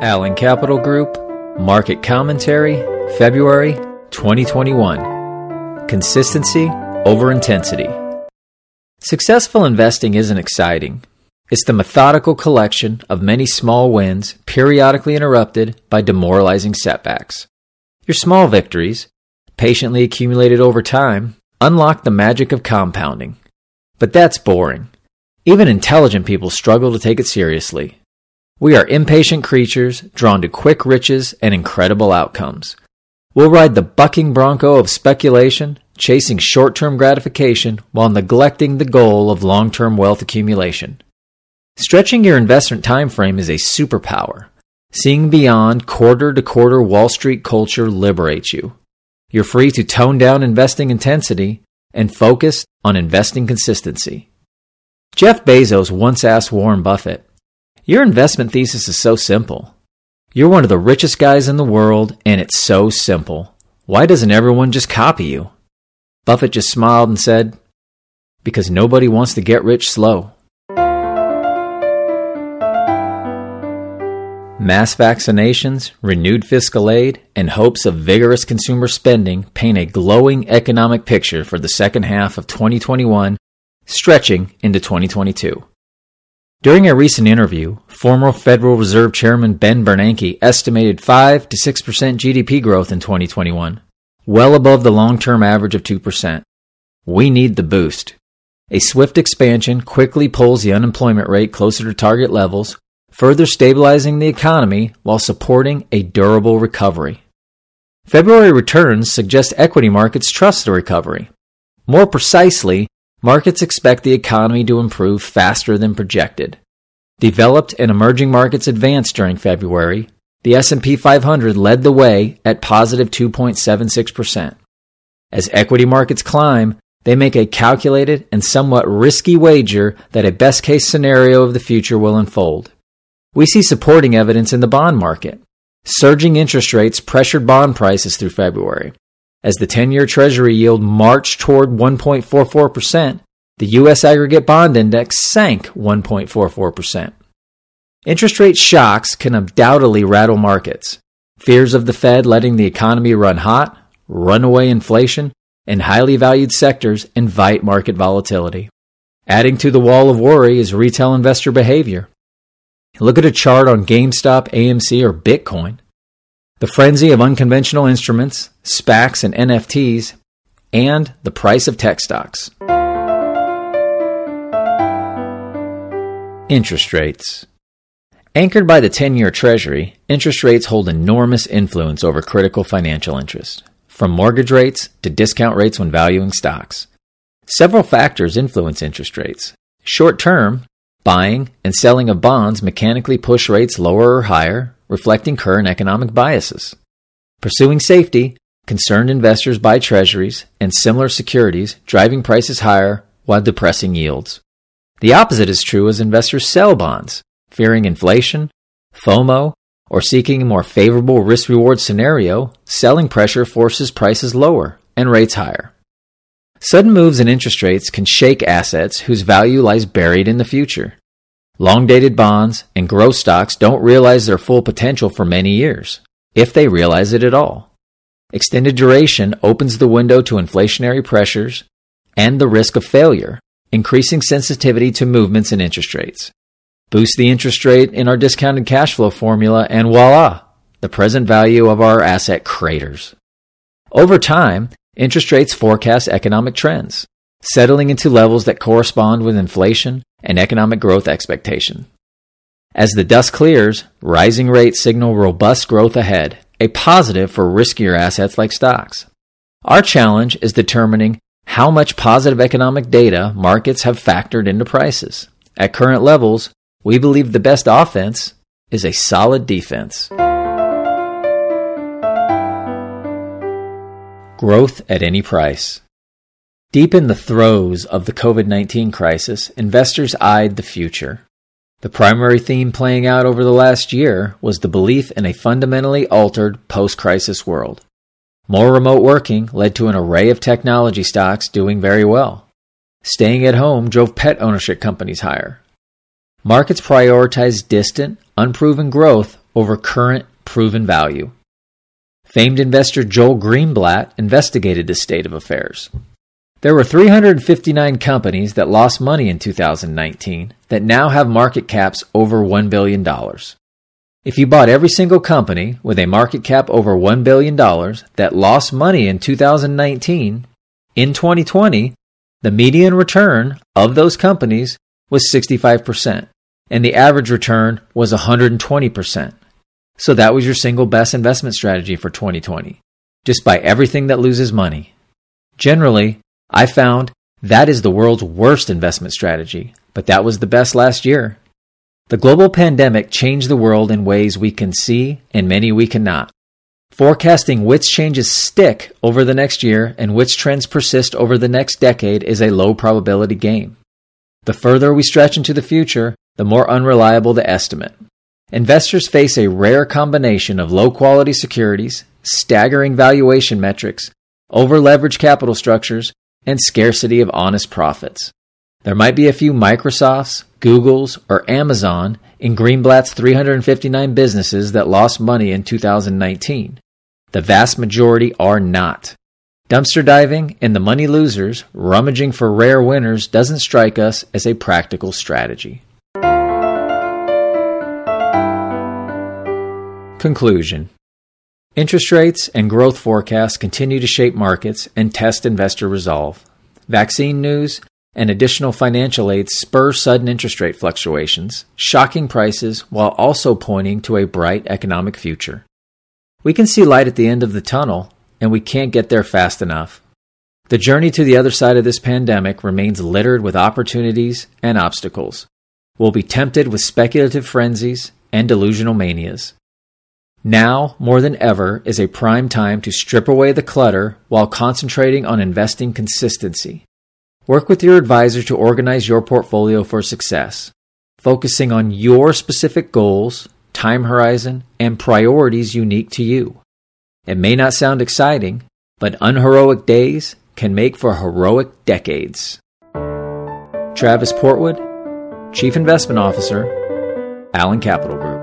Allen Capital Group, Market Commentary, February 2021. Consistency over intensity. Successful investing isn't exciting. It's the methodical collection of many small wins, periodically interrupted by demoralizing setbacks. Your small victories, patiently accumulated over time, unlock the magic of compounding. But that's boring. Even intelligent people struggle to take it seriously. We are impatient creatures drawn to quick riches and incredible outcomes. We'll ride the bucking bronco of speculation, chasing short term gratification while neglecting the goal of long term wealth accumulation. Stretching your investment time frame is a superpower. Seeing beyond quarter to quarter Wall Street culture liberates you. You're free to tone down investing intensity and focus on investing consistency. Jeff Bezos once asked Warren Buffett, your investment thesis is so simple. You're one of the richest guys in the world, and it's so simple. Why doesn't everyone just copy you? Buffett just smiled and said, Because nobody wants to get rich slow. Mass vaccinations, renewed fiscal aid, and hopes of vigorous consumer spending paint a glowing economic picture for the second half of 2021, stretching into 2022. During a recent interview, former Federal Reserve Chairman Ben Bernanke estimated 5 to 6% GDP growth in 2021, well above the long term average of 2%. We need the boost. A swift expansion quickly pulls the unemployment rate closer to target levels, further stabilizing the economy while supporting a durable recovery. February returns suggest equity markets trust the recovery. More precisely, markets expect the economy to improve faster than projected. Developed and emerging markets advanced during February. The S&P 500 led the way at positive 2.76%. As equity markets climb, they make a calculated and somewhat risky wager that a best case scenario of the future will unfold. We see supporting evidence in the bond market. Surging interest rates pressured bond prices through February. As the 10 year Treasury yield marched toward 1.44%, the U.S. aggregate bond index sank 1.44%. Interest rate shocks can undoubtedly rattle markets. Fears of the Fed letting the economy run hot, runaway inflation, and highly valued sectors invite market volatility. Adding to the wall of worry is retail investor behavior. Look at a chart on GameStop, AMC, or Bitcoin. The frenzy of unconventional instruments, SPACs and NFTs, and the price of tech stocks. Interest rates. Anchored by the 10 year Treasury, interest rates hold enormous influence over critical financial interest, from mortgage rates to discount rates when valuing stocks. Several factors influence interest rates. Short term, buying and selling of bonds mechanically push rates lower or higher, reflecting current economic biases. Pursuing safety, concerned investors buy treasuries and similar securities, driving prices higher while depressing yields. The opposite is true as investors sell bonds, fearing inflation, FOMO, or seeking a more favorable risk reward scenario, selling pressure forces prices lower and rates higher. Sudden moves in interest rates can shake assets whose value lies buried in the future. Long dated bonds and growth stocks don't realize their full potential for many years, if they realize it at all. Extended duration opens the window to inflationary pressures and the risk of failure, increasing sensitivity to movements in interest rates. Boost the interest rate in our discounted cash flow formula, and voila, the present value of our asset craters. Over time, interest rates forecast economic trends, settling into levels that correspond with inflation and economic growth expectation. As the dust clears, rising rates signal robust growth ahead, a positive for riskier assets like stocks. Our challenge is determining how much positive economic data markets have factored into prices. At current levels, we believe the best offense is a solid defense. Growth at any price. Deep in the throes of the COVID 19 crisis, investors eyed the future. The primary theme playing out over the last year was the belief in a fundamentally altered post crisis world. More remote working led to an array of technology stocks doing very well. Staying at home drove pet ownership companies higher. Markets prioritized distant, unproven growth over current proven value. Famed investor Joel Greenblatt investigated this state of affairs. There were 359 companies that lost money in 2019 that now have market caps over $1 billion. If you bought every single company with a market cap over $1 billion that lost money in 2019, in 2020, the median return of those companies was 65%, and the average return was 120%. So that was your single best investment strategy for 2020. Just buy everything that loses money. Generally, I found that is the world's worst investment strategy, but that was the best last year. The global pandemic changed the world in ways we can see and many we cannot. Forecasting which changes stick over the next year and which trends persist over the next decade is a low probability game. The further we stretch into the future, the more unreliable the estimate. Investors face a rare combination of low quality securities, staggering valuation metrics, over leveraged capital structures, and scarcity of honest profits. There might be a few Microsofts, Googles, or Amazon in Greenblatt's 359 businesses that lost money in 2019. The vast majority are not. Dumpster diving and the money losers rummaging for rare winners doesn't strike us as a practical strategy. Conclusion Interest rates and growth forecasts continue to shape markets and test investor resolve. Vaccine news and additional financial aid spur sudden interest rate fluctuations, shocking prices while also pointing to a bright economic future. We can see light at the end of the tunnel, and we can't get there fast enough. The journey to the other side of this pandemic remains littered with opportunities and obstacles. We'll be tempted with speculative frenzies and delusional manias. Now, more than ever, is a prime time to strip away the clutter while concentrating on investing consistency. Work with your advisor to organize your portfolio for success, focusing on your specific goals, time horizon, and priorities unique to you. It may not sound exciting, but unheroic days can make for heroic decades. Travis Portwood, Chief Investment Officer, Allen Capital Group.